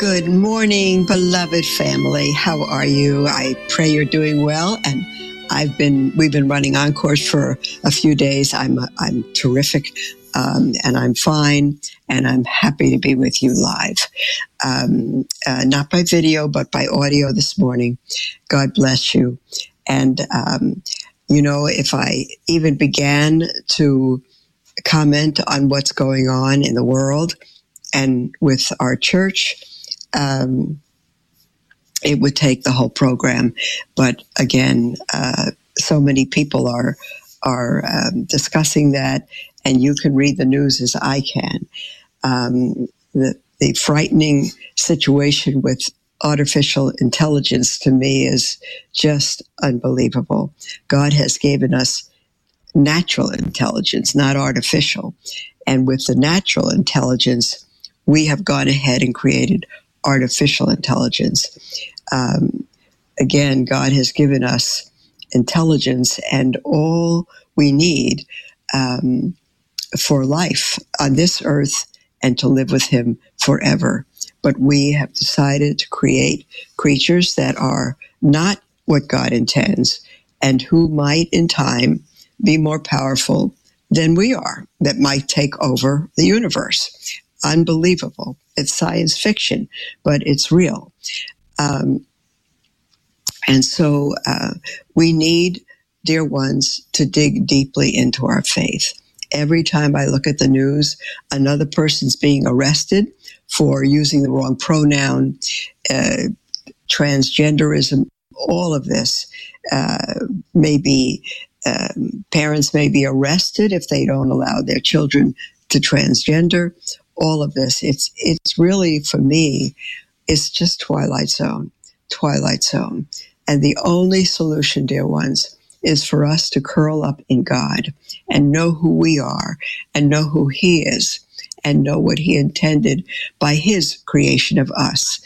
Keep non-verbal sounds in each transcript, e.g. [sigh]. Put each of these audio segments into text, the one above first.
Good morning, beloved family. How are you? I pray you're doing well. And I've been, we've been running Encores for a few days. I'm, I'm terrific. Um, and I'm fine, and I'm happy to be with you live. Um, uh, not by video, but by audio this morning. God bless you. And, um, you know, if I even began to comment on what's going on in the world and with our church, um, it would take the whole program. But again, uh, so many people are are um, discussing that, and you can read the news as I can. Um, the the frightening situation with artificial intelligence to me is just unbelievable. God has given us natural intelligence, not artificial. And with the natural intelligence, we have gone ahead and created artificial intelligence. Um, again, God has given us intelligence and all we need um, for life on this earth and to live with Him forever. But we have decided to create creatures that are not what God intends and who might in time be more powerful than we are, that might take over the universe unbelievable. It's science fiction, but it's real. Um, and so uh, we need, dear ones, to dig deeply into our faith. Every time I look at the news, another person's being arrested for using the wrong pronoun, uh, transgenderism, all of this uh, may be. Um, parents may be arrested if they don't allow their children to transgender all of this. It's it's really for me, it's just Twilight Zone, Twilight Zone, and the only solution, dear ones, is for us to curl up in God and know who we are and know who He is and know what He intended by His creation of us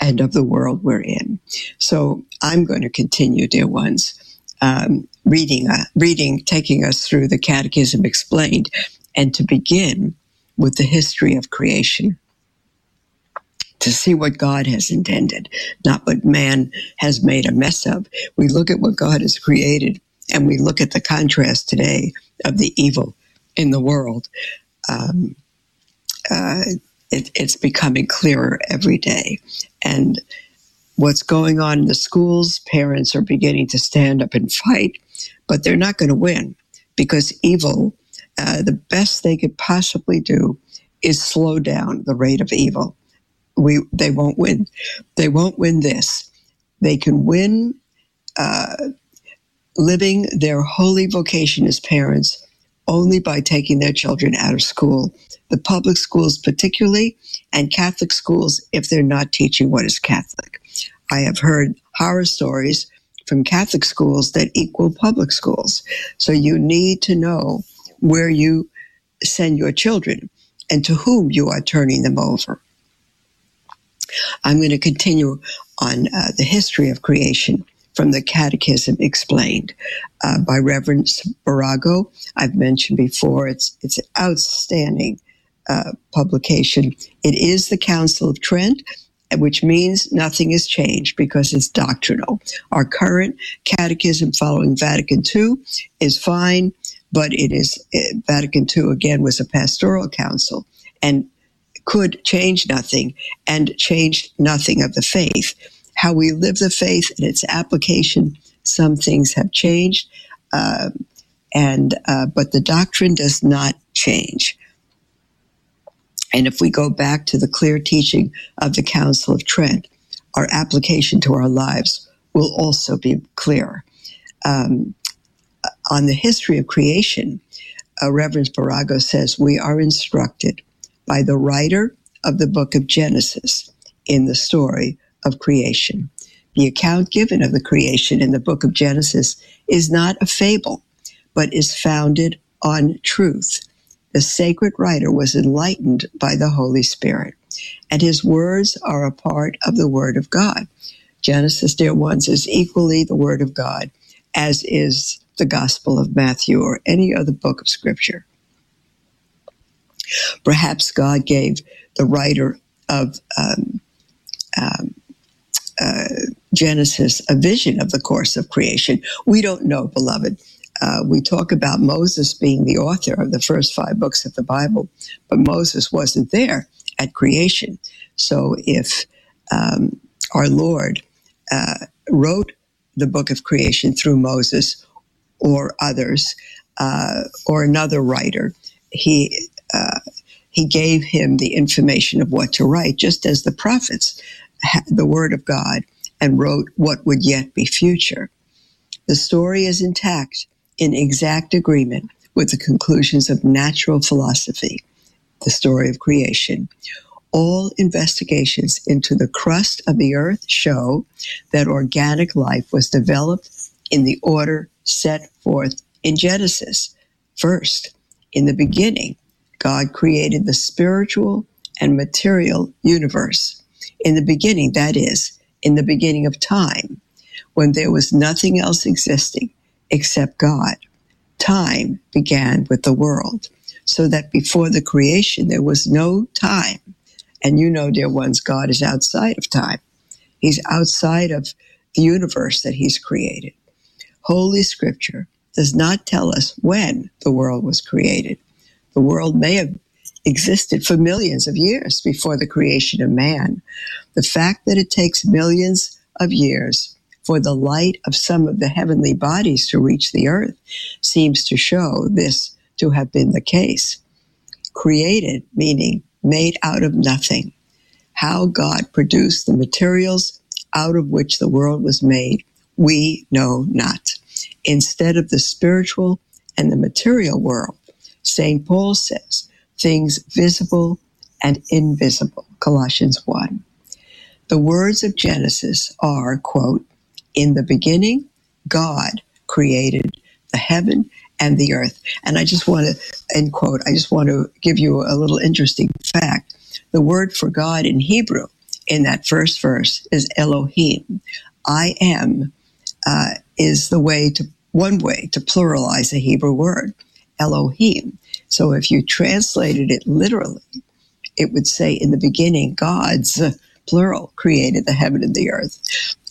and of the world we're in. So I'm going to continue, dear ones. Um, reading, uh, reading, taking us through the Catechism explained, and to begin with the history of creation to see what God has intended, not what man has made a mess of. We look at what God has created and we look at the contrast today of the evil in the world. Um, uh, it, it's becoming clearer every day. And what's going on in the schools, parents are beginning to stand up and fight, but they're not going to win because evil uh, the best they could possibly do is slow down the rate of evil. We they won't win. They won't win this. They can win uh, living their holy vocation as parents only by taking their children out of school. The public schools, particularly, and Catholic schools, if they're not teaching what is Catholic. I have heard horror stories from Catholic schools that equal public schools. So you need to know where you send your children and to whom you are turning them over. I'm going to continue on uh, the history of creation from the Catechism Explained uh, by Reverend Spirago. I've mentioned before, it's, it's an outstanding uh, publication. It is the Council of Trent, which means nothing has changed because it's doctrinal. Our current catechism following Vatican II is fine but it is eh, Vatican II again was a pastoral council and could change nothing and change nothing of the faith. How we live the faith and its application, some things have changed, uh, and uh, but the doctrine does not change. And if we go back to the clear teaching of the Council of Trent, our application to our lives will also be clear. Um, on the history of creation, uh, Reverend Spirago says we are instructed by the writer of the book of Genesis in the story of creation. The account given of the creation in the book of Genesis is not a fable, but is founded on truth. The sacred writer was enlightened by the Holy Spirit, and his words are a part of the Word of God. Genesis, dear ones, is equally the Word of God, as is the Gospel of Matthew or any other book of Scripture. Perhaps God gave the writer of um, um, uh, Genesis a vision of the course of creation. We don't know, beloved. Uh, we talk about Moses being the author of the first five books of the Bible, but Moses wasn't there at creation. So if um, our Lord uh, wrote the book of creation through Moses or others uh, or another writer, he uh, he gave him the information of what to write, just as the prophets had the word of God and wrote what would yet be future. The story is intact in exact agreement with the conclusions of natural philosophy, the story of creation. All investigations into the crust of the earth show that organic life was developed in the order set forth in Genesis. First, in the beginning, God created the spiritual and material universe. In the beginning, that is, in the beginning of time, when there was nothing else existing except God. Time began with the world, so that before the creation there was no time. And you know, dear ones, God is outside of time. He's outside of the universe that He's created. Holy Scripture does not tell us when the world was created. The world may have existed for millions of years before the creation of man. The fact that it takes millions of years for the light of some of the heavenly bodies to reach the earth seems to show this to have been the case. Created, meaning made out of nothing. How God produced the materials out of which the world was made, we know not. Instead of the spiritual and the material world, St. Paul says, things visible and invisible. Colossians 1. The words of Genesis are, quote, in the beginning, God created the heaven and the earth. And I just want to, end quote, I just want to give you a little interesting fact. The word for God in Hebrew in that first verse is Elohim. I am uh, is the way to, one way to pluralize a Hebrew word, Elohim. So if you translated it literally, it would say, in the beginning, God's, uh, plural, created the heaven and the earth.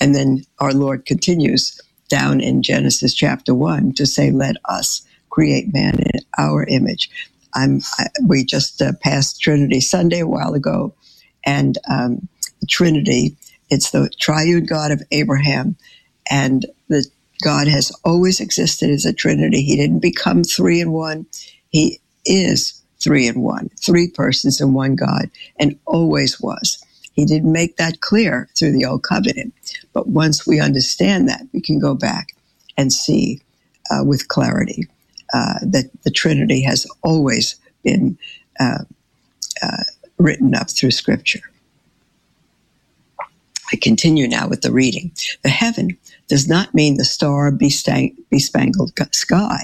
And then our Lord continues down in Genesis chapter 1 to say, let us create man in our image. I'm, I, we just uh, passed Trinity Sunday a while ago, and um, Trinity, it's the triune God of Abraham, and the God has always existed as a Trinity. He didn't become three in one. He is three in one, three persons in one God, and always was. He didn't make that clear through the Old Covenant. But once we understand that, we can go back and see uh, with clarity uh, that the Trinity has always been uh, uh written up through Scripture. I continue now with the reading. The heaven does not mean the star bespangled sky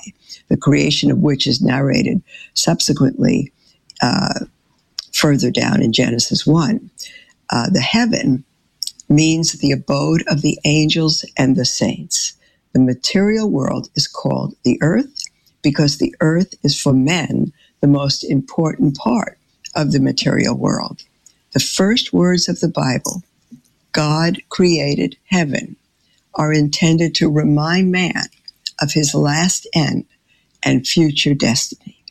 the creation of which is narrated subsequently uh, further down in Genesis 1. Uh, the heaven means the abode of the angels and the saints. The material world is called the earth because the earth is for men the most important part of the material world. The first words of the Bible, God created heaven, are intended to remind man of his last end and future destiny.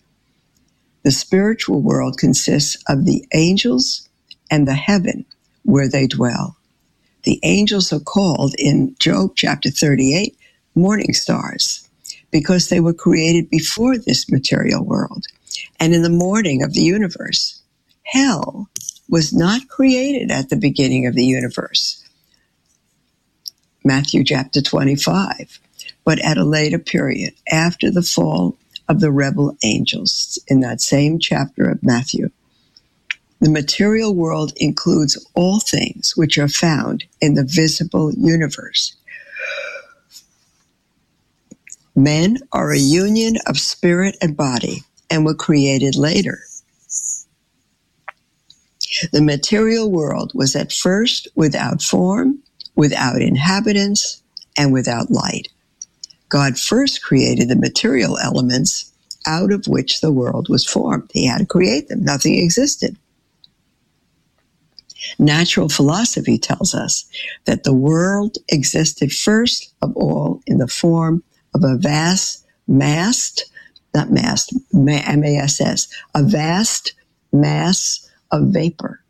The spiritual world consists of the angels and the heaven where they dwell. The angels are called in Job chapter 38 morning stars because they were created before this material world. And in the morning of the universe, hell was not created at the beginning of the universe. Matthew chapter 25 but at a later period, after the fall of the rebel angels, in that same chapter of Matthew. The material world includes all things which are found in the visible universe. Men are a union of spirit and body and were created later. The material world was at first without form, without inhabitants, and without light. God first created the material elements out of which the world was formed. He had to create them, nothing existed. Natural philosophy tells us that the world existed first of all in the form of a vast, massed, not mass, M-A-S-S, a vast mass of vapor.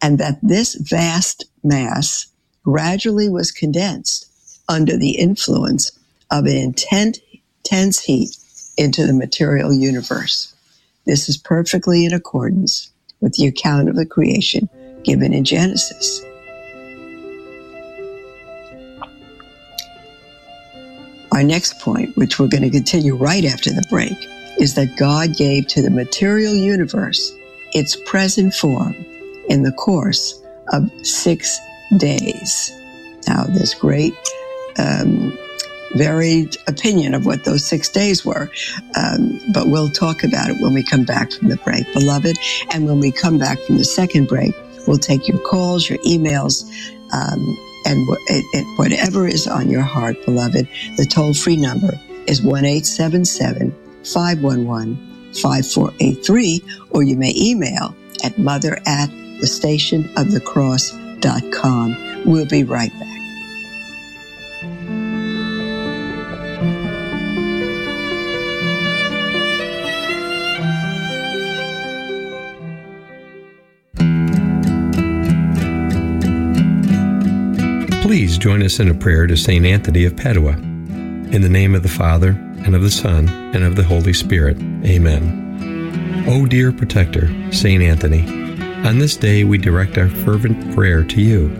And that this vast mass gradually was condensed under the influence of an intense, heat into the material universe. This is perfectly in accordance with the account of the creation given in Genesis. Our next point, which we're going to continue right after the break, is that God gave to the material universe its present form in the course of six days. Now, there's great, um, varied opinion of what those six days were, um, but we'll talk about it when we come back from the break, beloved. And when we come back from the second break, we'll take your calls, your emails, um, and it, it, whatever is on your heart, beloved. The toll free number is 1 877 511 5483, or you may email at mother at the station of the We'll be right back. Please join us in a prayer to St. Anthony of Padua. In the name of the Father, and of the Son, and of the Holy Spirit. Amen. O dear protector, St. Anthony, on this day we direct our fervent prayer to you,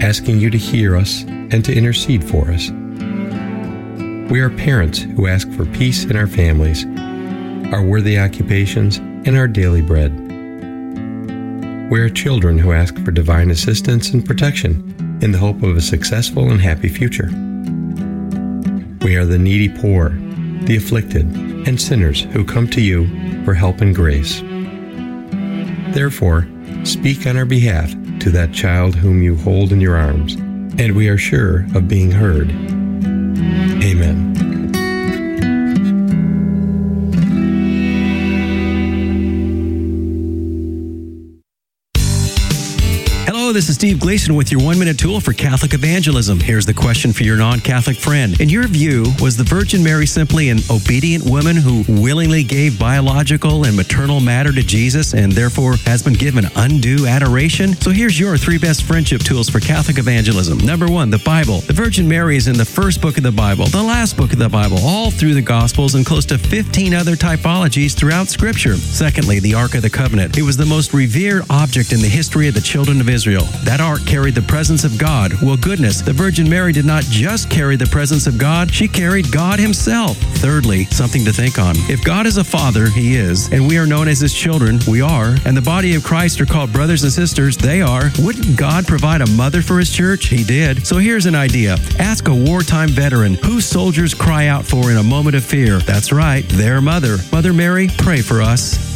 asking you to hear us and to intercede for us. We are parents who ask for peace in our families, our worthy occupations, and our daily bread. We are children who ask for divine assistance and protection in the hope of a successful and happy future. We are the needy poor, the afflicted, and sinners who come to you for help and grace. Therefore, speak on our behalf to that child whom you hold in your arms, and we are sure of being heard. This is Steve Gleason with your one minute tool for Catholic evangelism. Here's the question for your non Catholic friend. In your view, was the Virgin Mary simply an obedient woman who willingly gave biological and maternal matter to Jesus and therefore has been given undue adoration? So here's your three best friendship tools for Catholic evangelism. Number one, the Bible. The Virgin Mary is in the first book of the Bible, the last book of the Bible, all through the Gospels, and close to 15 other typologies throughout Scripture. Secondly, the Ark of the Covenant. It was the most revered object in the history of the children of Israel. That ark carried the presence of God. Well, goodness, the Virgin Mary did not just carry the presence of God, she carried God Himself. Thirdly, something to think on. If God is a father, He is, and we are known as His children, we are, and the body of Christ are called brothers and sisters, they are, wouldn't God provide a mother for His church? He did. So here's an idea ask a wartime veteran who soldiers cry out for in a moment of fear. That's right, their mother. Mother Mary, pray for us.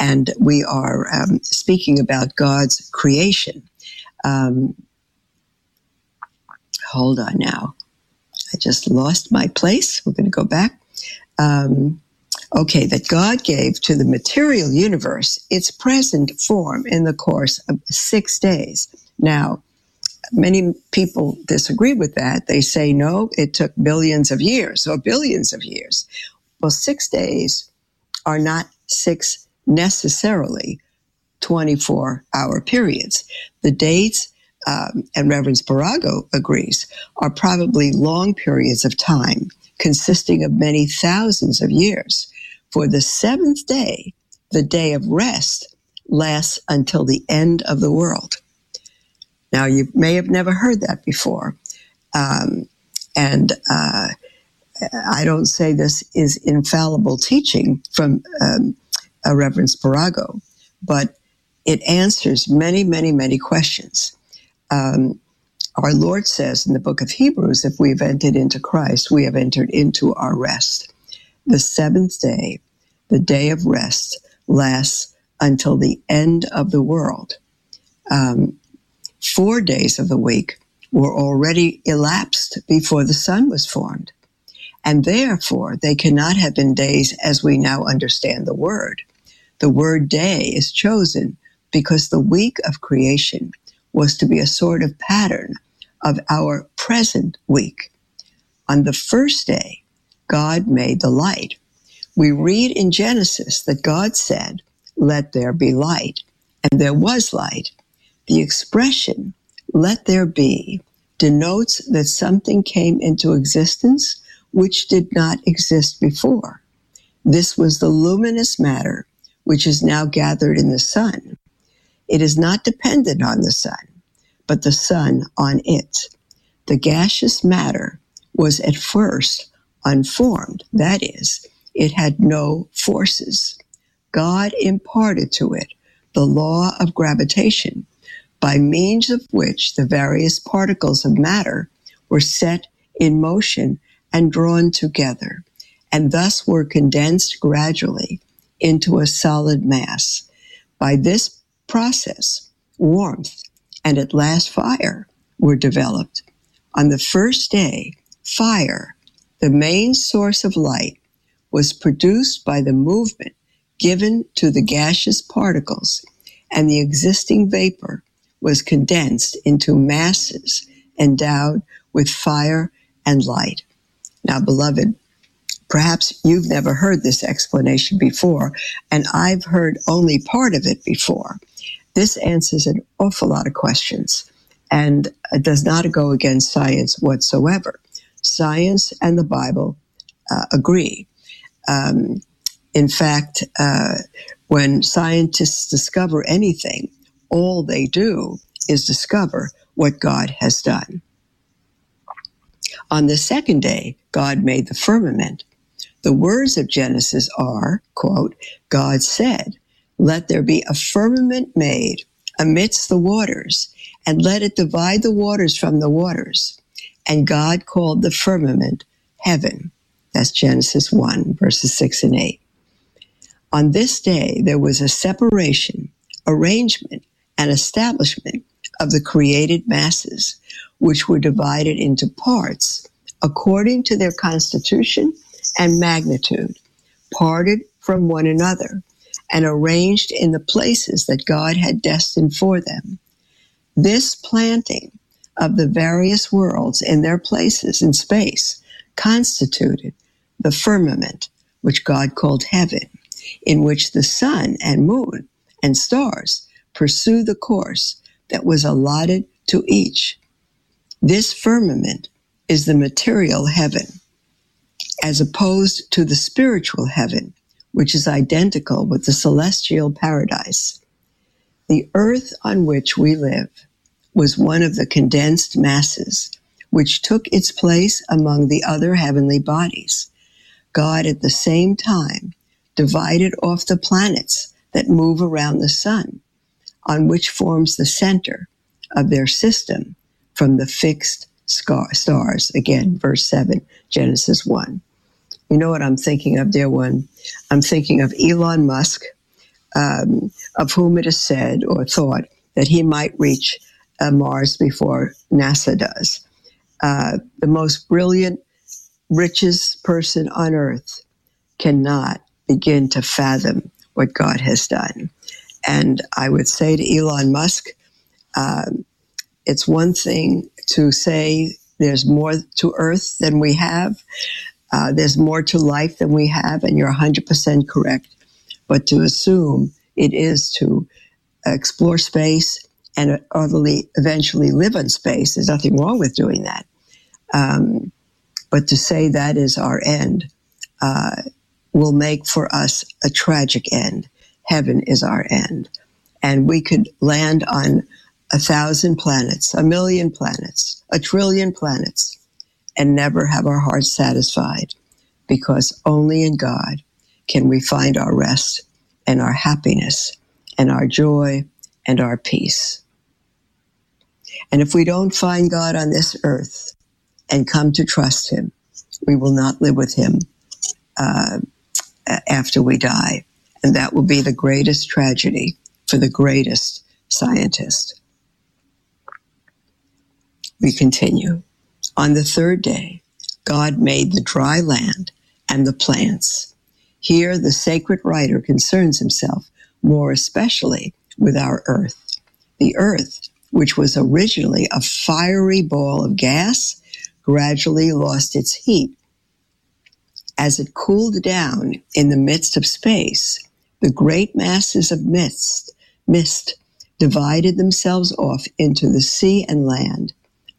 and we are um, speaking about God's creation. Um, hold on now. I just lost my place. We're going to go back. Um, okay, that God gave to the material universe its present form in the course of six days. Now, many people disagree with that. They say, no, it took billions of years or billions of years. Well, six days are not six necessarily 24 hour periods. The dates, um, and Reverend Spirago agrees, are probably long periods of time consisting of many thousands of years. For the seventh day, the day of rest, lasts until the end of the world. Now, you may have never heard that before. Um, and uh, I don't say this is infallible teaching from um, a Reverend Spirago, but it answers many, many, many questions. Um, our Lord says in the book of Hebrews, if we've entered into Christ, we have entered into our rest. The seventh day, the day of rest, lasts until the end of the world. Um, four days of the week were already elapsed before the sun was formed. And therefore, they cannot have been days as we now understand the word. The word day is chosen because the week of creation was to be a sort of pattern of our present week. On the first day, God made the light. We read in Genesis that God said, Let there be light. And there was light. The expression, let there be, denotes that something came into existence which did not exist before. This was the luminous matter which is now gathered in the sun. It is not dependent on the sun, but the sun on it. The gaseous matter was at first unformed. That is, it had no forces. God imparted to it the law of gravitation, by means of which the various particles of matter were set in motion and drawn together, and thus were condensed gradually into a solid mass. By this process, warmth, and at last fire were developed. On the first day, fire, the main source of light, was produced by the movement given to the gaseous particles, and the existing vapor was condensed into masses endowed with fire and light. Now, beloved, perhaps you've never heard this explanation before, and I've heard only part of it before. This answers an awful lot of questions and does not go against science whatsoever. Science and the Bible uh, agree. Um, in fact, uh, when scientists discover anything, all they do is discover what God has done. On the second day, God made the firmament. The words of Genesis are, quote, God said, let there be a firmament made amidst the waters, and let it divide the waters from the waters. And God called the firmament heaven. That's Genesis 1, verses 6 and 8. On this day, there was a separation, arrangement, and establishment of the created masses, which were divided into parts according to their constitution and magnitude, parted from one another and arranged in the places that God had destined for them. This planting of the various worlds in their places in space constituted the firmament, which God called heaven, in which the sun and moon and stars pursue the course that was allotted to each. This firmament is the material heaven, as opposed to the spiritual heaven, which is identical with the celestial paradise. The earth on which we live was one of the condensed masses which took its place among the other heavenly bodies. God at the same time divided off the planets that move around the sun, on which forms the center of their system from the fixed stars. Again, verse 7, Genesis 1. You know what I'm thinking of, dear one? I'm thinking of Elon Musk, um, of whom it is said or thought that he might reach uh, Mars before NASA does. Uh, the most brilliant, richest person on earth cannot begin to fathom what God has done. And I would say to Elon Musk, um, it's one thing to say there's more to earth than we have, Uh, there's more to life than we have, and you're 100% correct. But to assume it is to explore space and eventually live in space, there's nothing wrong with doing that. Um, but to say that is our end uh, will make for us a tragic end. Heaven is our end. And we could land on a thousand planets, a million planets, a trillion planets, and never have our hearts satisfied because only in God can we find our rest and our happiness and our joy and our peace. And if we don't find God on this earth and come to trust Him, we will not live with Him uh, after we die. And that will be the greatest tragedy for the greatest scientist. We continue. On the third day, God made the dry land and the plants. Here, the sacred writer concerns himself more especially with our earth. The earth, which was originally a fiery ball of gas, gradually lost its heat. As it cooled down in the midst of space, the great masses of mist, mist divided themselves off into the sea and land.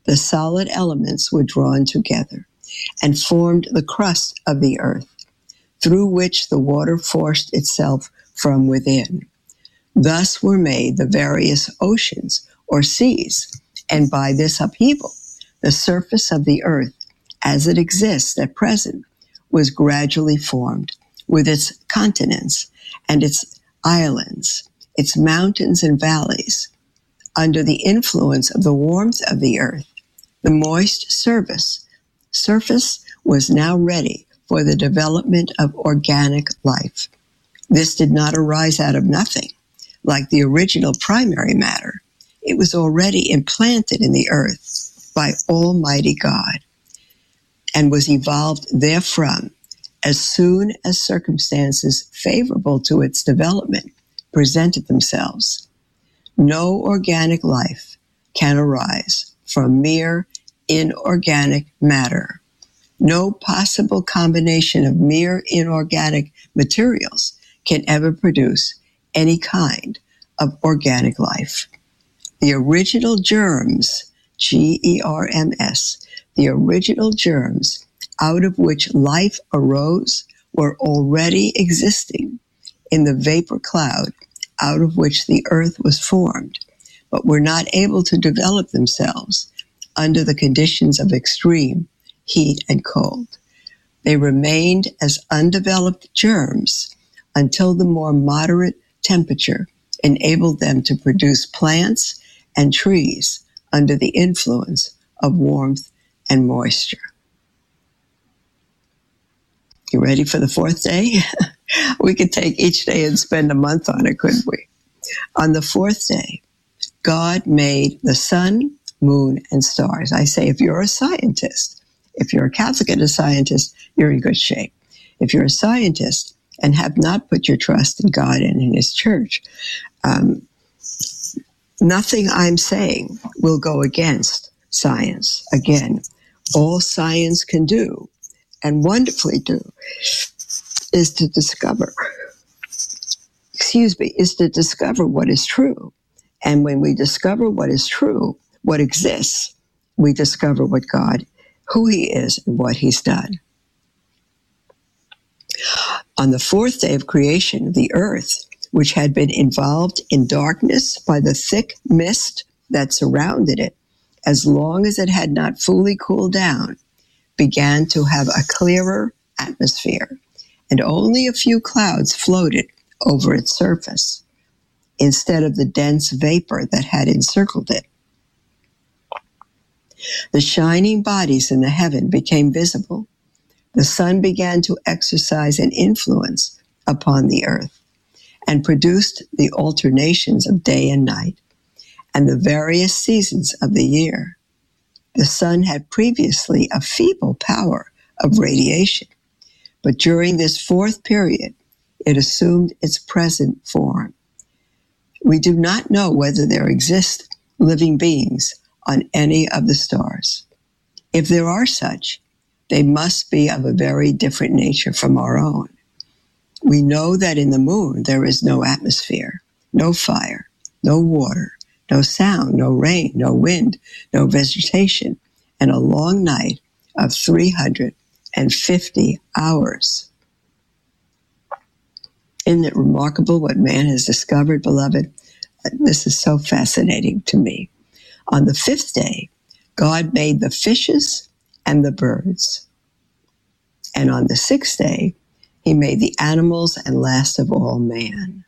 The solid elements were drawn together and formed the crust of the earth, through which the water forced itself from within. Thus were made the various oceans or seas, and by this upheaval, the surface of the earth as it exists at present was gradually formed with its continents and its islands, its mountains and valleys. Under the influence of the warmth of the earth, the moist surface, surface was now ready for the development of organic life. This did not arise out of nothing, like the original primary matter. It was already implanted in the earth by Almighty God and was evolved therefrom as soon as circumstances favorable to its development presented themselves. No organic life can arise from mere inorganic matter. No possible combination of mere inorganic materials can ever produce any kind of organic life. The original germs, G E R M S, the original germs out of which life arose were already existing in the vapor cloud out of which the earth was formed, but were not able to develop themselves under the conditions of extreme heat and cold. They remained as undeveloped germs until the more moderate temperature enabled them to produce plants and trees under the influence of warmth and moisture. You ready for the fourth day? [laughs] we could take each day and spend a month on it, couldn't we? On the fourth day, God made the sun, moon, and stars. I say, if you're a scientist, if you're a Catholic and a scientist, you're in good shape. If you're a scientist and have not put your trust in God and in His church, um, nothing I'm saying will go against science. Again, all science can do and wonderfully do is to discover, excuse me, is to discover what is true. And when we discover what is true, what exists, we discover what God, who He is, and what He's done. On the fourth day of creation, the earth, which had been involved in darkness by the thick mist that surrounded it, as long as it had not fully cooled down, began to have a clearer atmosphere, and only a few clouds floated over its surface instead of the dense vapor that had encircled it. The shining bodies in the heaven became visible. The sun began to exercise an influence upon the earth and produced the alternations of day and night and the various seasons of the year. The sun had previously a feeble power of radiation, but during this fourth period, it assumed its present form. We do not know whether there exist living beings on any of the stars. If there are such, they must be of a very different nature from our own. We know that in the moon there is no atmosphere, no fire, no water, no sound, no rain, no wind, no vegetation, and a long night of 350 hours. Isn't it remarkable what man has discovered, beloved? This is so fascinating to me. On the fifth day, God made the fishes and the birds. And on the sixth day, he made the animals and last of all man.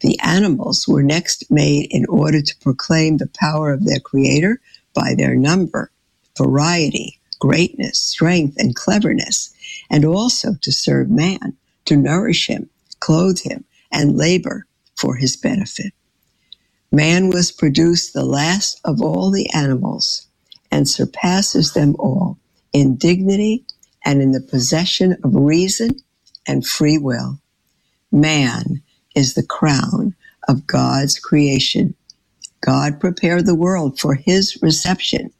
The animals were next made in order to proclaim the power of their creator by their number, variety, greatness, strength, and cleverness, and also to serve man, to nourish him, clothe him, and labor for his benefit. Man was produced the last of all the animals and surpasses them all in dignity and in the possession of reason and free will. Man is the crown of God's creation. God prepared the world for his reception.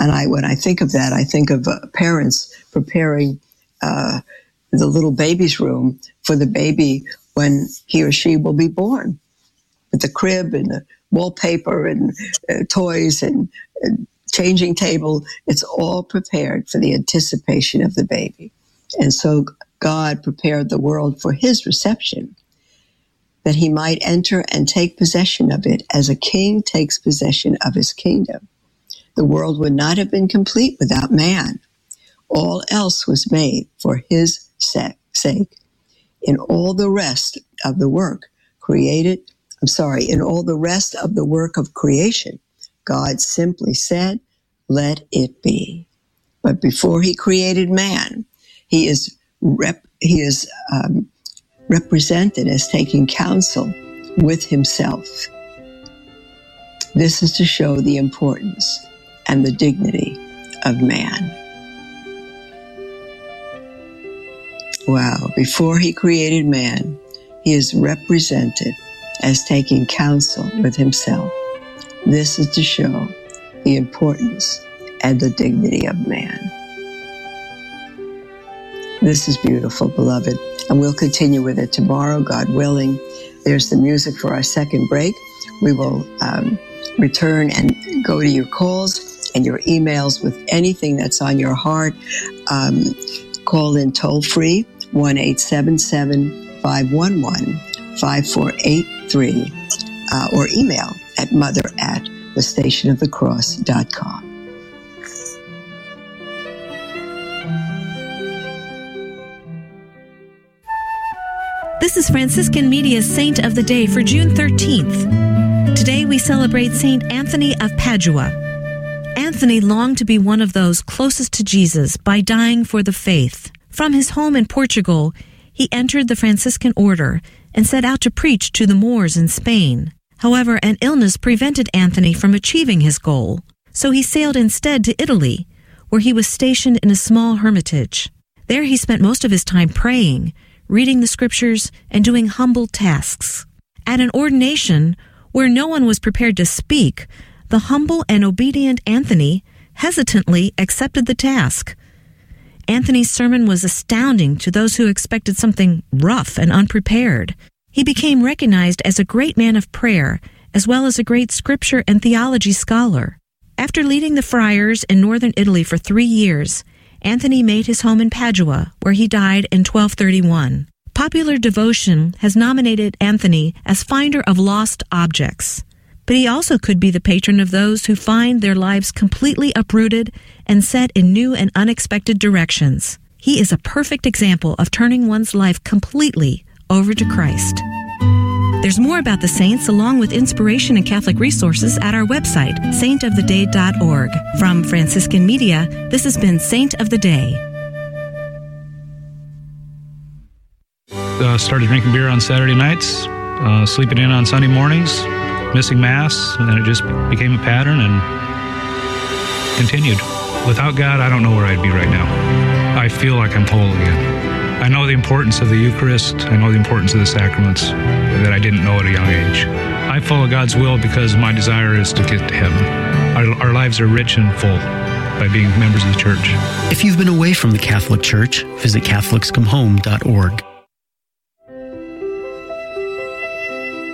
And I, when I think of that, I think of uh, parents preparing uh, the little baby's room for the baby when he or she will be born, the crib and the wallpaper and uh, toys and, and changing table. It's all prepared for the anticipation of the baby. And so God prepared the world for his reception, that he might enter and take possession of it as a king takes possession of his kingdom. The world would not have been complete without man. All else was made for his sake. In all the rest of the work created, I'm sorry, in all the rest of the work of creation, God simply said, let it be. But before he created man, he is rep, he is um, represented as taking counsel with himself. This is to show the importance and the dignity of man. Wow, before he created man, he is represented as taking counsel with himself. This is to show the importance and the dignity of man. This is beautiful, beloved, and we'll continue with it tomorrow, God willing. There's the music for our second break. We will um, return and go to your calls and your emails with anything that's on your heart. Um, call in toll free 1 877 511 5483 uh, or email at mother at thestationofthecross.com. This is Franciscan Media's Saint of the Day for June 13th. Today we celebrate Saint Anthony of Padua. Anthony longed to be one of those closest to Jesus by dying for the faith. From his home in Portugal, he entered the Franciscan order and set out to preach to the Moors in Spain. However, an illness prevented Anthony from achieving his goal, so he sailed instead to Italy, where he was stationed in a small hermitage. There he spent most of his time praying, reading the scriptures, and doing humble tasks. At an ordination where no one was prepared to speak, the humble and obedient Anthony hesitantly accepted the task. Anthony's sermon was astounding to those who expected something rough and unprepared. He became recognized as a great man of prayer, as well as a great scripture and theology scholar. After leading the friars in northern Italy for three years, Anthony made his home in Padua, where he died in 1231. Popular devotion has nominated Anthony as finder of lost objects, but he also could be the patron of those who find their lives completely uprooted and set in new and unexpected directions. He is a perfect example of turning one's life completely over to Christ. There's more about the saints along with inspiration and Catholic resources at our website, saintoftheday.org. From Franciscan Media, this has been Saint of the Day. Uh, started drinking beer on Saturday nights, uh, sleeping in on Sunday mornings, missing Mass, and it just became a pattern and continued. Without God, I don't know where I'd be right now. I feel like I'm whole again. I know the importance of the Eucharist. I know the importance of the sacraments that I didn't know at a young age. I follow God's will because my desire is to get to heaven. Our, our lives are rich and full. by being members of the church. If you've been away from the Catholic Church, visit CatholicsComeHome.org.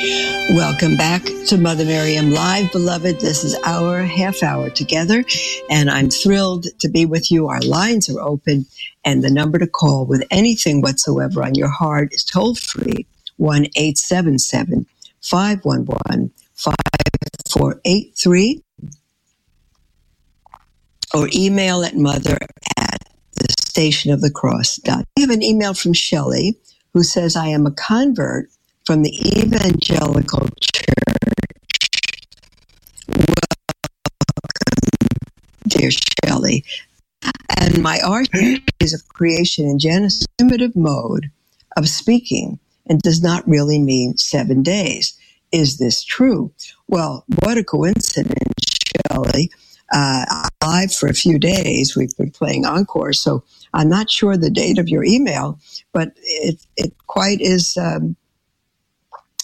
Welcome back to Mother Miriam Live, beloved. This is our half hour together, and I'm thrilled to be with you. Our lines are open, and the number to call with anything whatsoever on your heart is toll free 1 877 511 5483 or email at mother at the station of the cross. I have an email from Shelley who says, I am a convert from the Evangelical Church. Welcome, dear Shelley. And my art is of creation in Genesis, primitive mode of speaking, and does not really mean seven days. Is this true? Well, what a coincidence, Shelley. Uh, live for a few days. We've been playing Encore, so I'm not sure the date of your email, but it, it quite is um,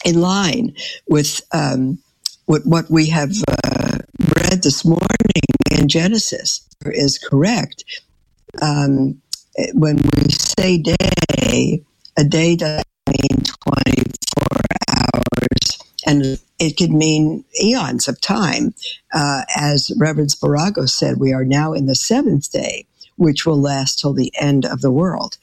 in line with um, what, what we have uh, read this morning in Genesis is correct. Um, when we say day, a day doesn't mean 24 hours, and it could mean eons of time. Uh, as Reverend Spirago said, we are now in the seventh day, which will last till the end of the world.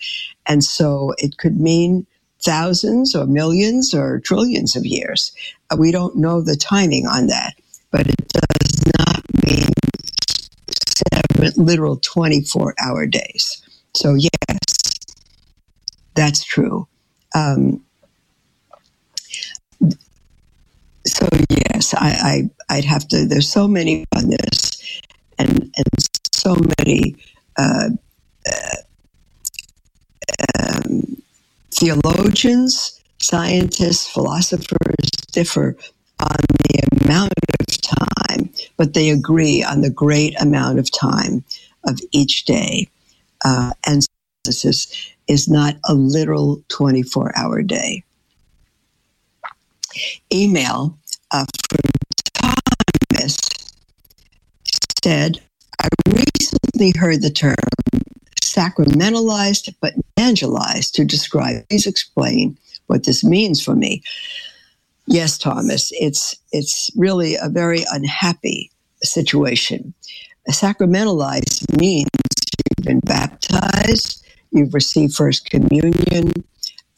And so it could mean thousands or millions or trillions of years. Uh, we don't know the timing on that, but it does not mean seven literal 24 hour days. So, yes, that's true. Um, so yes, I, I would have to. There's so many on this, and and so many uh, uh, um, theologians, scientists, philosophers differ on the amount of time, but they agree on the great amount of time of each day. Uh, and this is, is not a literal 24 hour day. Email uh, from Thomas said, I recently heard the term sacramentalized but evangelized to describe. Please explain what this means for me. Yes, Thomas, it's it's really a very unhappy situation. Sacramentalized means you've been baptized, you've received First Communion,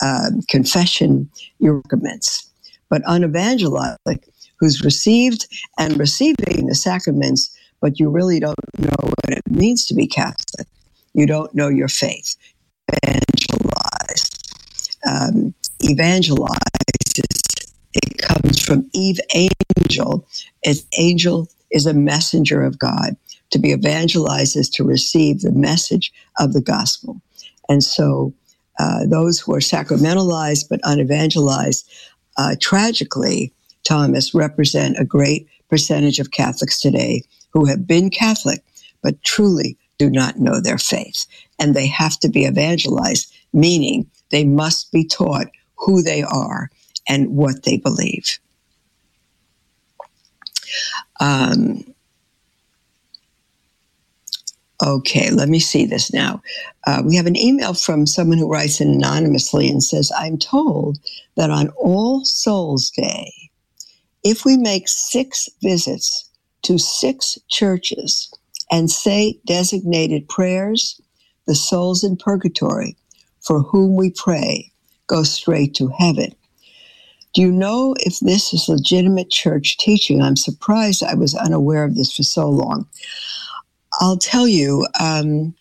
uh, confession, your sacraments. But unevangelized, who's received and receiving the sacraments, but you really don't know what it means to be Catholic you don't know your faith. Evangelize. Um, evangelized is, it comes from Eve angel. As angel is a messenger of God. To be evangelized is to receive the message of the gospel. And so uh, those who are sacramentalized but unevangelized, uh, tragically, Thomas, represent a great percentage of Catholics today who have been Catholic but truly do not know their faith. And they have to be evangelized, meaning they must be taught who they are and what they believe. Um, okay, let me see this now. Uh, we have an email from someone who writes anonymously and says, I'm told that on All Souls Day, if we make six visits to six churches, and say designated prayers, the souls in purgatory for whom we pray go straight to heaven. Do you know if this is legitimate church teaching? I'm surprised I was unaware of this for so long. I'll tell you, um,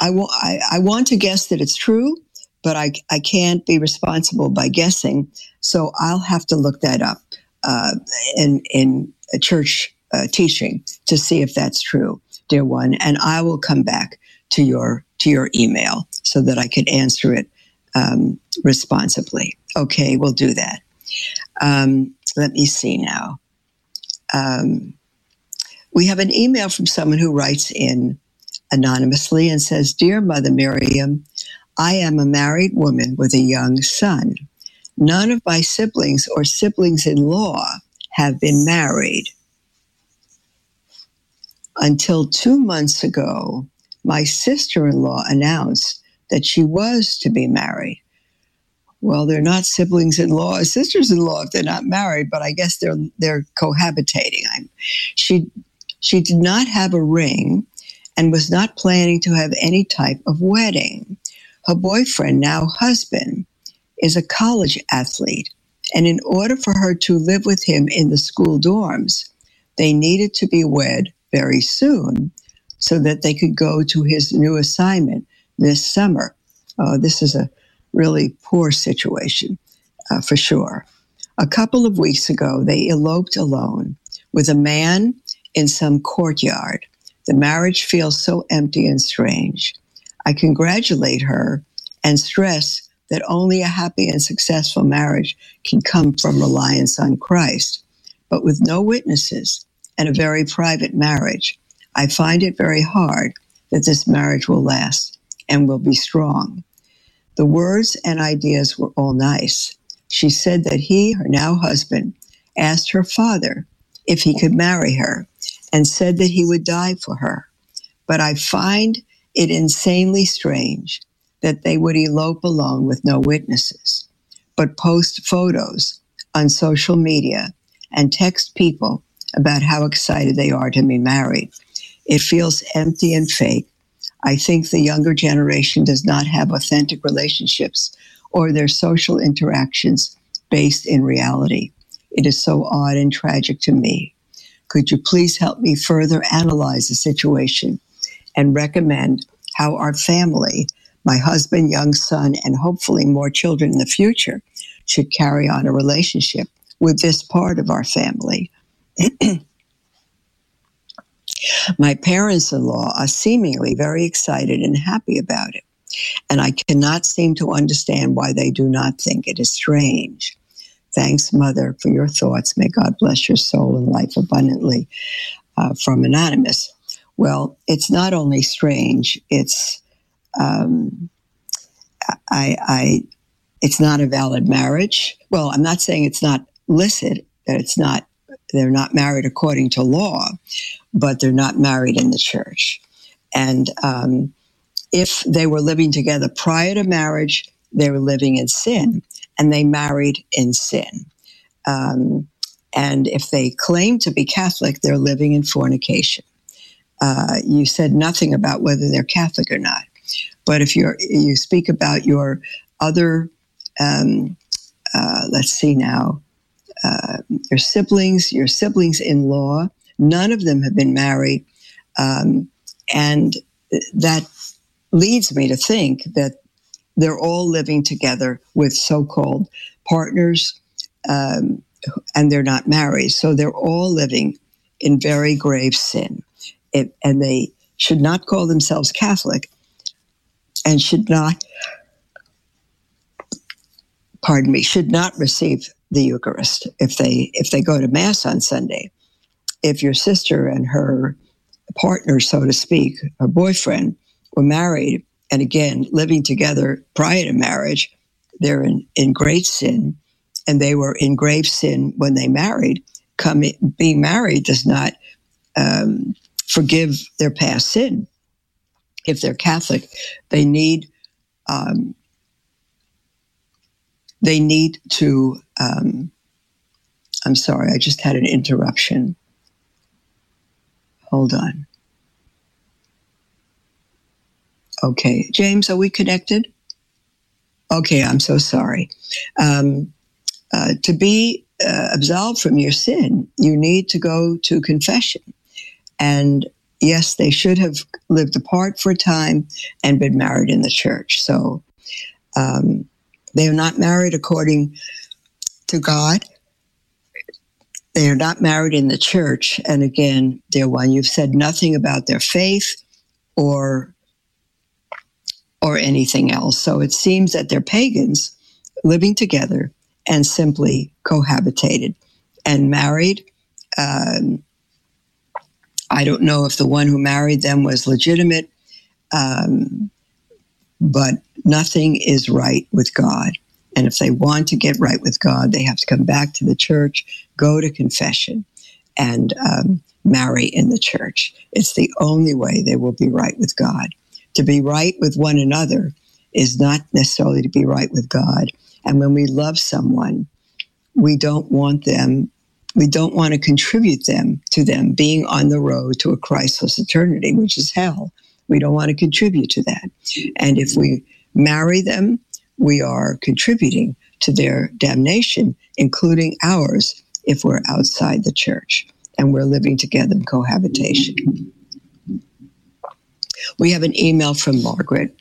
I, I, I, want to guess that it's true, but I, I can't be responsible by guessing. So I'll have to look that up uh, in, in a church uh, teaching to see if that's true, dear one. And I will come back to your to your email so that I can answer it um, responsibly. Okay, we'll do that. Um, let me see now. Um, we have an email from someone who writes in anonymously and says Dear Mother Miriam, I am a married woman with a young son. None of my siblings or siblings in law have been married. Until two months ago, my sister in law announced that she was to be married. Well, they're not siblings in law, [laughs] sisters in law if they're not married, but I guess they're they're cohabitating. I'm, she she did not have a ring and was not planning to have any type of wedding. Her boyfriend, now husband, is a college athlete, and in order for her to live with him in the school dorms, they needed to be wed very soon so that they could go to his new assignment this summer. Uh, this is a really poor situation uh, for sure. A couple of weeks ago, they eloped alone with a man in some courtyard. The marriage feels so empty and strange. I congratulate her and stress that only a happy and successful marriage can come from reliance on Christ. But with no witnesses and a very private marriage, I find it very hard that this marriage will last and will be strong. The words and ideas were all nice. She said that he, her now husband, asked her father if he could marry her and said that he would die for her. But I find it insanely strange that they would elope alone with no witnesses, but post photos on social media and text people about how excited they are to be married. It feels empty and fake. I think the younger generation does not have authentic relationships or their social interactions based in reality. It is so odd and tragic to me. Could you please help me further analyze the situation and recommend how our family my husband, young son, and hopefully more children in the future should carry on a relationship with this part of our family. [clears throat] my parents in law are seemingly very excited and happy about it, and I cannot seem to understand why they do not think it is strange. Thanks, Mother, for your thoughts. May God bless your soul and life abundantly. Uh, from Anonymous. Well, it's not only strange, it's um, I, I, it's not a valid marriage. Well, I'm not saying it's not licit, that it's not, they're not married according to law, but they're not married in the church. And um, if they were living together prior to marriage, they were living in sin and they married in sin. Um, and if they claim to be Catholic, they're living in fornication. Uh, you said nothing about whether they're Catholic or not. But if you're you speak about your other, um, uh, let's see now, uh, your siblings, your siblings in law, none of them have been married, um, and that leads me to think that they're all living together with so-called partners, um, and they're not married. So they're all living in very grave sin, it, and they should not call themselves Catholic and should not, pardon me, should not receive the Eucharist if they if they go to Mass on Sunday. If your sister and her partner, so to speak, her boyfriend, were married and again living together prior to marriage, they're in, in great sin, and they were in grave sin when they married. Coming being married does not um, forgive their past sin if they're Catholic, they need um, they need to. Um, I'm sorry, I just had an interruption. Hold on. Okay, James, are we connected? Okay, I'm so sorry. Um, uh, to be uh, absolved from your sin, you need to go to confession. And yes, they should have lived apart for a time and been married in the church. So um, they are not married according to God. They are not married in the church. And again, dear one, you've said nothing about their faith or or anything else. So it seems that they're pagans living together and simply cohabitated and married. Um, I don't know if the one who married them was legitimate, um, but nothing is right with God. And if they want to get right with God, they have to come back to the church, go to confession, and um, marry in the church. It's the only way they will be right with God. To be right with one another is not necessarily to be right with God. And when we love someone, we don't want them, we don't want to contribute them to them being on the road to a Christless eternity, which is hell. We don't want to contribute to that. And if we marry them, we are contributing to their damnation, including ours if we're outside the church and we're living together in cohabitation. We have an email from Margaret,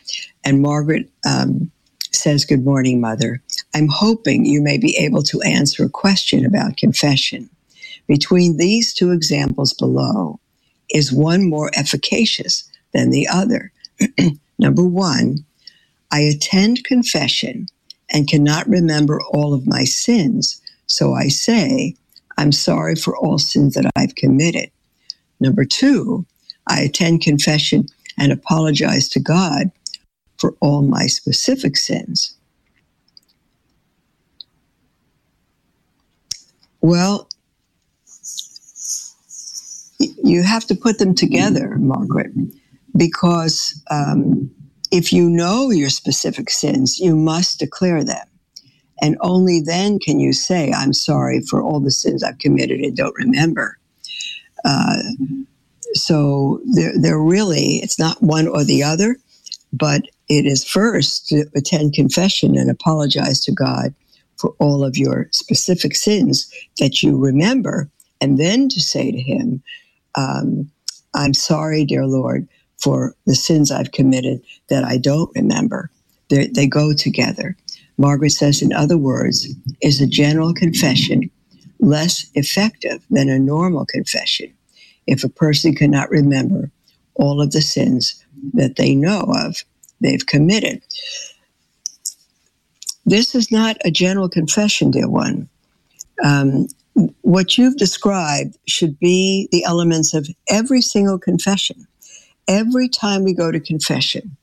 and Margaret um, says, Good morning, Mother. I'm hoping you may be able to answer a question about confession. Between these two examples below, is one more efficacious than the other? [clears throat] Number one, I attend confession and cannot remember all of my sins, so I say, I'm sorry for all sins that I've committed. Number two, I attend confession and apologize to God for all my specific sins. Well, you have to put them together, Margaret, because um, if you know your specific sins, you must declare them. And only then can you say, I'm sorry for all the sins I've committed and don't remember. Uh, so they're, they're really, it's not one or the other, but it is first to attend confession and apologize to God for all of your specific sins that you remember, and then to say to Him, um, I'm sorry, dear Lord, for the sins I've committed that I don't remember. They're, they go together. Margaret says, in other words, is a general confession less effective than a normal confession if a person cannot remember all of the sins that they know of they've committed. This is not a general confession, dear one. Um, what you've described should be the elements of every single confession. Every time we go to confession,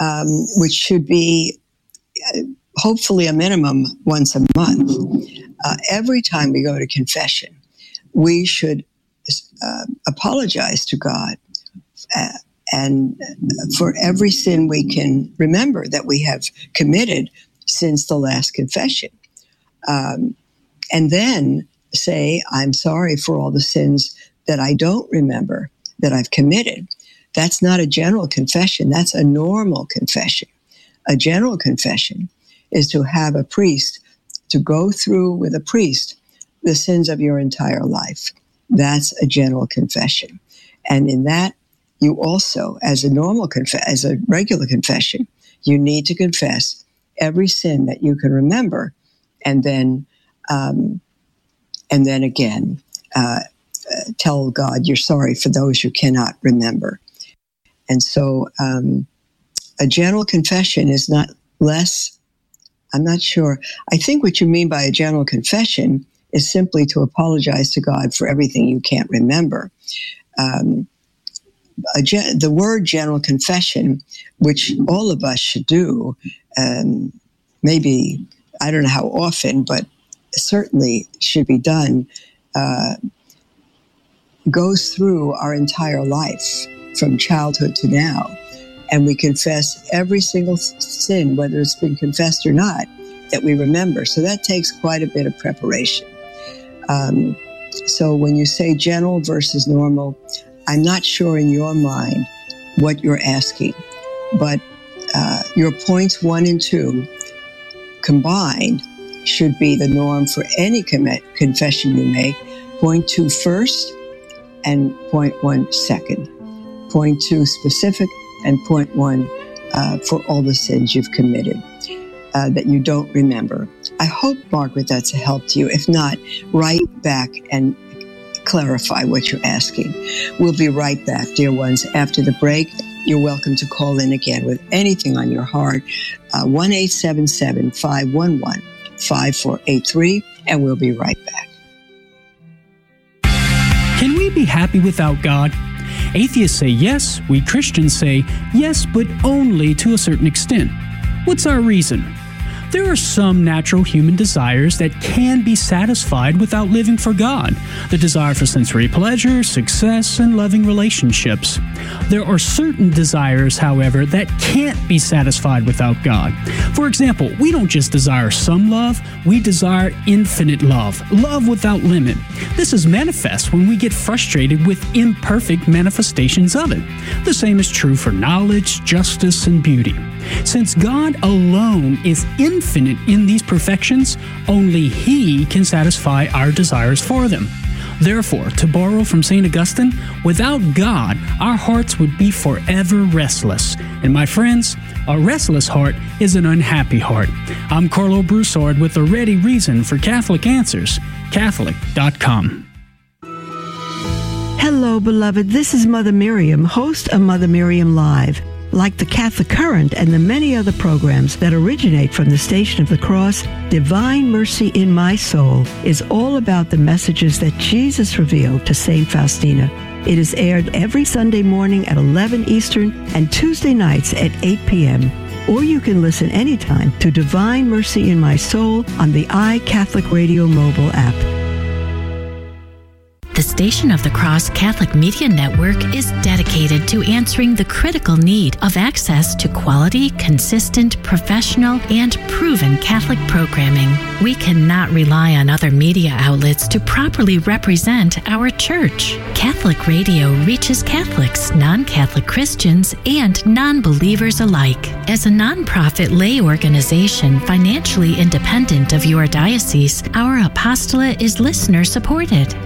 um, which should be uh, hopefully a minimum once a month, uh, every time we go to confession, we should uh, apologize to God uh, and for every sin we can remember that we have committed since the last confession. Um, and then say, I'm sorry for all the sins that I don't remember that I've committed. That's not a general confession, that's a normal confession. A general confession is to have a priest to go through with a priest the sins of your entire life. That's a general confession. And in that, you also, as a normal confess, as a regular confession, you need to confess every sin that you can remember, and then, um, and then again, uh, uh, tell God you're sorry for those you cannot remember. And so, um, a general confession is not less. I'm not sure. I think what you mean by a general confession is simply to apologize to God for everything you can't remember. Um, gen- the word general confession, which all of us should do, um, maybe, I don't know how often, but certainly should be done, uh, goes through our entire life from childhood to now. And we confess every single sin, whether it's been confessed or not, that we remember. So that takes quite a bit of preparation. Um, so when you say general versus normal, I'm not sure in your mind what you're asking, but uh, your points one and two combined should be the norm for any commit, confession you make. Point two first and point one second. Point two specific and point one uh, for all the sins you've committed uh, that you don't remember. I hope, Margaret, that's a help to you. If not, write back and clarify what you're asking. We'll be right back, dear ones, after the break. you're welcome to call in again with anything on your heart. Uh, 1 877 511 5483, and we'll be right back. Can we be happy without God? Atheists say yes, we Christians say yes, but only to a certain extent. What's our reason? There are some natural human desires that can be satisfied without living for God the desire for sensory pleasure, success, and loving relationships. There are certain desires, however, that can't be satisfied without God. For example, we don't just desire some love, we desire infinite love, love without limit. This is manifest when we get frustrated with imperfect manifestations of it. The same is true for knowledge, justice, and beauty. Since God alone is infinite in these perfections, only He can satisfy our desires for them. Therefore, to borrow from St. Augustine, without God, our hearts would be forever restless. And my friends, a restless heart is an unhappy heart. I'm Karlo Broussard with a ready reason for Catholic Answers, Catholic.com. Hello, beloved. This is Mother Miriam, host of Mother Miriam Live. Like the Catholic Current and the many other programs that originate from the Station of the Cross, Divine Mercy in My Soul is all about the messages that Jesus revealed to St. Faustina. It is aired every Sunday morning at 11 Eastern and Tuesday nights at 8 p.m. Or you can listen anytime to Divine Mercy in My Soul on the iCatholic Radio mobile app. Station of the Cross Catholic Media Network is dedicated to answering the critical need of access to quality, consistent, professional, and proven Catholic programming. We cannot rely on other media outlets to properly represent our church. Catholic radio reaches Catholics, non Catholic Christians, and non believers alike. As a nonprofit lay organization financially independent of your diocese, our apostolate is listener supported.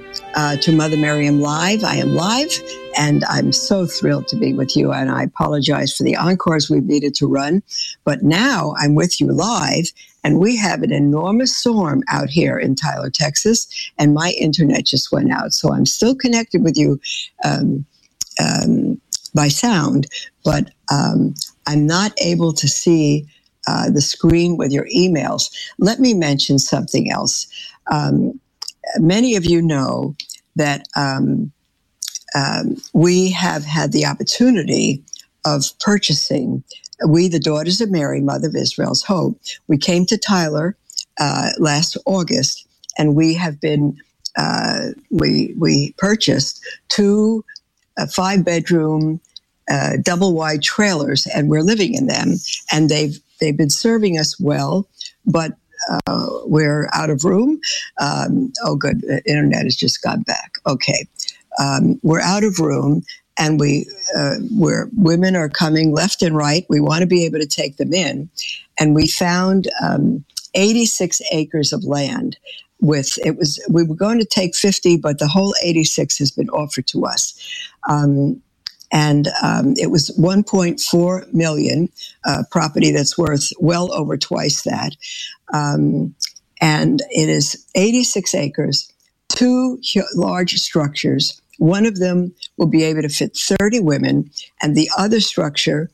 uh, to Mother Miriam Live. I am live and I'm so thrilled to be with you. And I apologize for the encores we needed to run, but now I'm with you live. And we have an enormous storm out here in Tyler, Texas, and my internet just went out. So I'm still connected with you um, um, by sound, but um, I'm not able to see uh, the screen with your emails. Let me mention something else. Um, many of you know that um, um, we have had the opportunity of purchasing. We, the Daughters of Mary, Mother of Israel's Hope, we came to Tyler uh, last August, and we have been uh, we we purchased two uh, five bedroom double wide trailers, and we're living in them, and they've they've been serving us well, but uh, we're out of room. Um, oh, good. The internet has just gone back. Okay um, we're out of room and we uh, where women are coming left and right. We want to be able to take them in, and we found um, 86 acres of land. With it was we were going to take 50, but the whole 86 has been offered to us. Um, and um, it was 1.4 million uh, property that's worth well over twice that um, and it is 86 acres two large structures one of them will be able to fit 30 women, and the other structure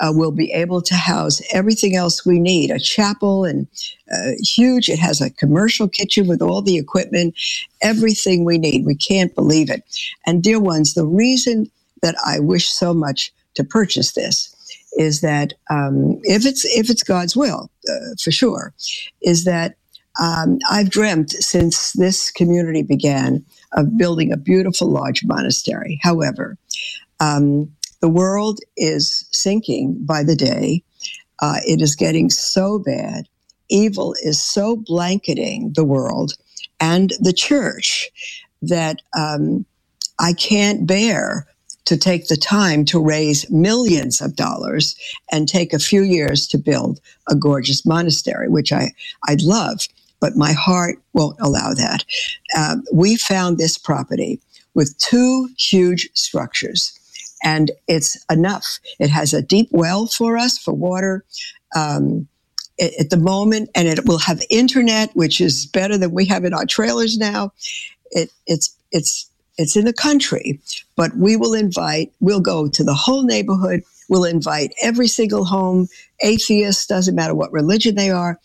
uh, will be able to house everything else we need a chapel and uh, huge. It has a commercial kitchen with all the equipment, everything we need. We can't believe it. And, dear ones, the reason that I wish so much to purchase this is that um, if it's if it's God's will, uh, for sure, is that um, I've dreamt since this community began of building a beautiful large monastery. However, um, the world is sinking by the day. Uh, it is getting so bad. Evil is so blanketing the world and the church that um, I can't bear to take the time to raise millions of dollars and take a few years to build a gorgeous monastery, which I, I'd love, but my heart won't allow that. Uh, we found this property with two huge structures, and it's enough. It has a deep well for us for water. Um, at the moment, and it will have internet, which is better than we have in our trailers now. It, it's it's it's in the country, but we will invite, we'll go to the whole neighborhood. We'll invite every single home, atheists, doesn't matter what religion they are,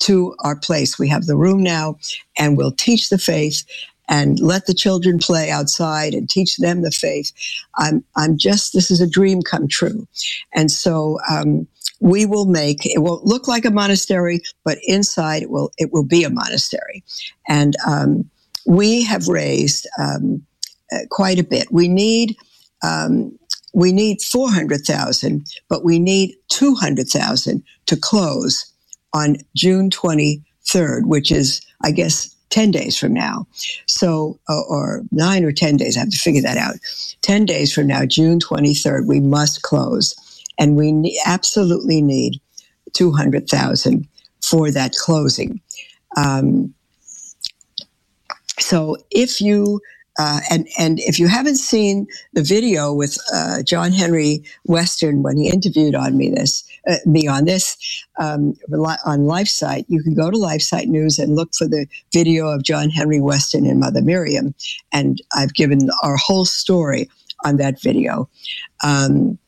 to our place. We have the room now, and we'll teach the faith and let the children play outside and teach them the faith. I'm, I'm just, this is a dream come true. And so, um, we will make it won't look like a monastery but inside it will it will be a monastery and um, we have raised um, quite a bit. We need um, we need four hundred thousand, but we need two hundred thousand to close on June twenty third, which is I guess 10 days from now. So, uh, or nine or 10 days, I have to figure that out. 10 days from now, June 23rd, we must close. And we ne- absolutely need 200,000 for that closing. Um, so if you uh, and and if you haven't seen the video with uh, John Henry Weston when he interviewed on me this uh, me on this um, on LifeSite, you can go to LifeSite News and look for the video of John Henry Weston and Mother Miriam, and I've given our whole story on that video. Um,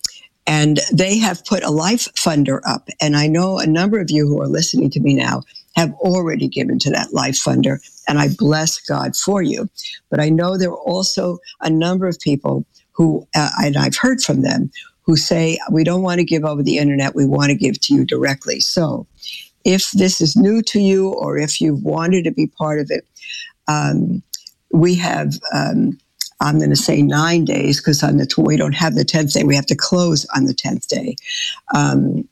and they have put a life funder up, and I know a number of you who are listening to me now have already given to that life funder and I bless God for you. But I know there are also a number of people who, uh, and I've heard from them, who say, we don't want to give over the internet, we want to give to you directly. So if this is new to you or if you've wanted to be part of it, um, we have. Um, I'm going to say nine days because on the we don't have the tenth day. We have to close on the tenth day. Um,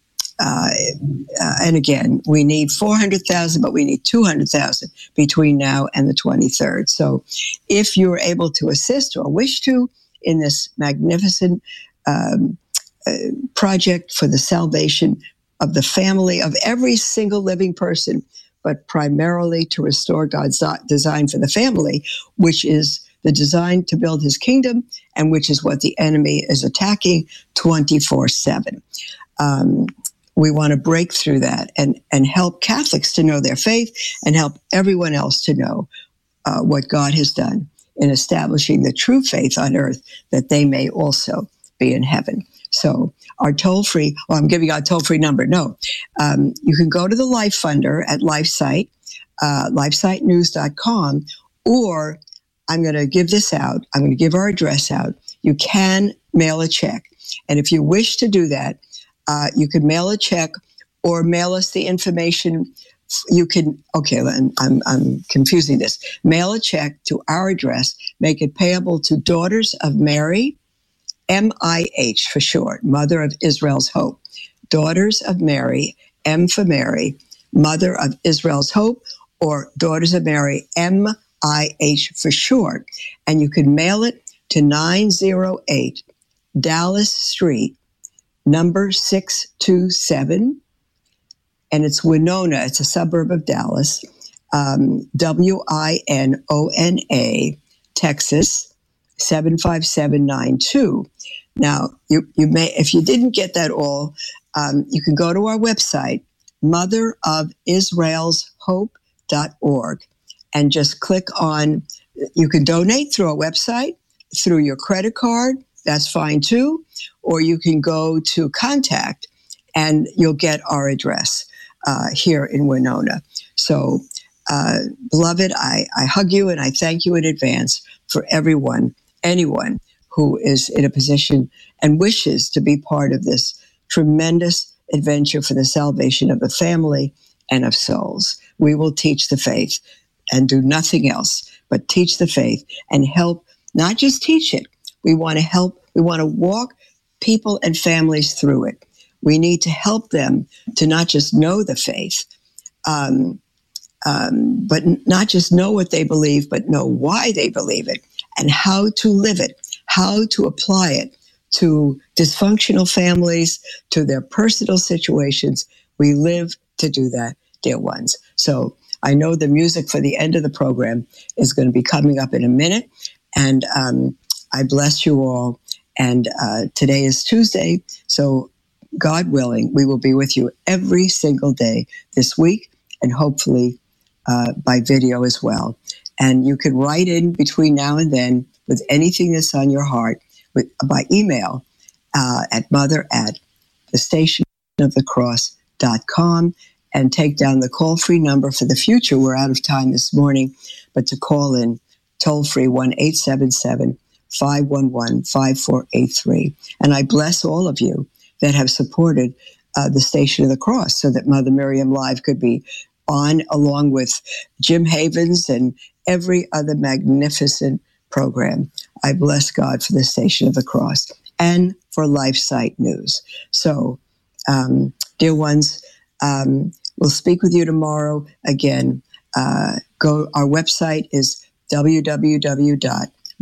uh, and again, we need 400,000, but we need 200,000 between now and the 23rd. So if you're able to assist or wish to in this magnificent um, uh, project for the salvation of the family of every single living person, but primarily to restore God's design for the family, which is the design to build his kingdom and which is what the enemy is attacking 24 7. We want to break through that and, and help Catholics to know their faith and help everyone else to know uh, what God has done in establishing the true faith on earth that they may also be in heaven. So our toll free, well, I'm giving out a toll free number. No, um, you can go to the Life Funder at LifeSite, uh, lifesitenews.com, or I'm going to give this out. I'm going to give our address out. You can mail a check. And if you wish to do that, uh, you could mail a check or mail us the information. You can, okay, I'm, I'm confusing this. Mail a check to our address, make it payable to Daughters of Mary, MIH for short, Mother of Israel's Hope. Daughters of Mary, M for Mary, Mother of Israel's Hope, or Daughters of Mary, MIH for short. And you can mail it to 908 Dallas Street, number 627, and it's Winona. It's a suburb of Dallas, um, W I N O N A, Texas, 75792. Now, you, you may, if you didn't get that all, um, you can go to our website, motherofisraelshope.org, and just click on, you can donate through our website, through your credit card, that's fine too. Or you can go to contact and you'll get our address uh, here in Winona. So, uh, beloved, I, I hug you and I thank you in advance for everyone, anyone who is in a position and wishes to be part of this tremendous adventure for the salvation of the family and of souls. We will teach the faith and do nothing else but teach the faith and help, not just teach it, we want to help, we want to walk people and families through it. We need to help them to not just know the faith, um, um, but not just know what they believe, but know why they believe it and how to live it, how to apply it to dysfunctional families, to their personal situations. We live to do that, dear ones. So I know the music for the end of the program is going to be coming up in a minute. And um, I bless you all. And uh, today is Tuesday. So, God willing, we will be with you every single day this week and hopefully uh, by video as well. And you can write in between now and then with anything that's on your heart with, by email uh, at mother at the station of the cross.com and take down the call free number for the future. We're out of time this morning, but to call in toll free 1 877 511 5483. And I bless all of you that have supported uh, the Station of the Cross so that Mother Miriam Live could be on along with Jim Havens and every other magnificent program. I bless God for the Station of the Cross and for LifeSite News. So, um, dear ones, um, we'll speak with you tomorrow. Again, uh, go. Our website is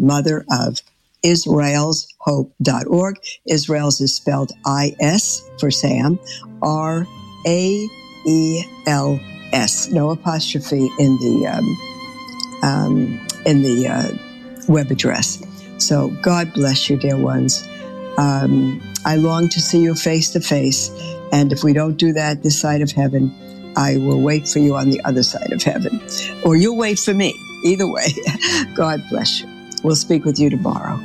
www.motherof.israelshope.org. Israel's Hope.org. Israel's is spelled I S for Sam, R A E L S, no apostrophe in the um, um, in the uh, web address. So God bless you, dear ones. Um, I long to see you face to face, and if we don't do that this side of heaven, I will wait for you on the other side of heaven, or you'll wait for me. Either way, [laughs] God bless you. We'll speak with you tomorrow.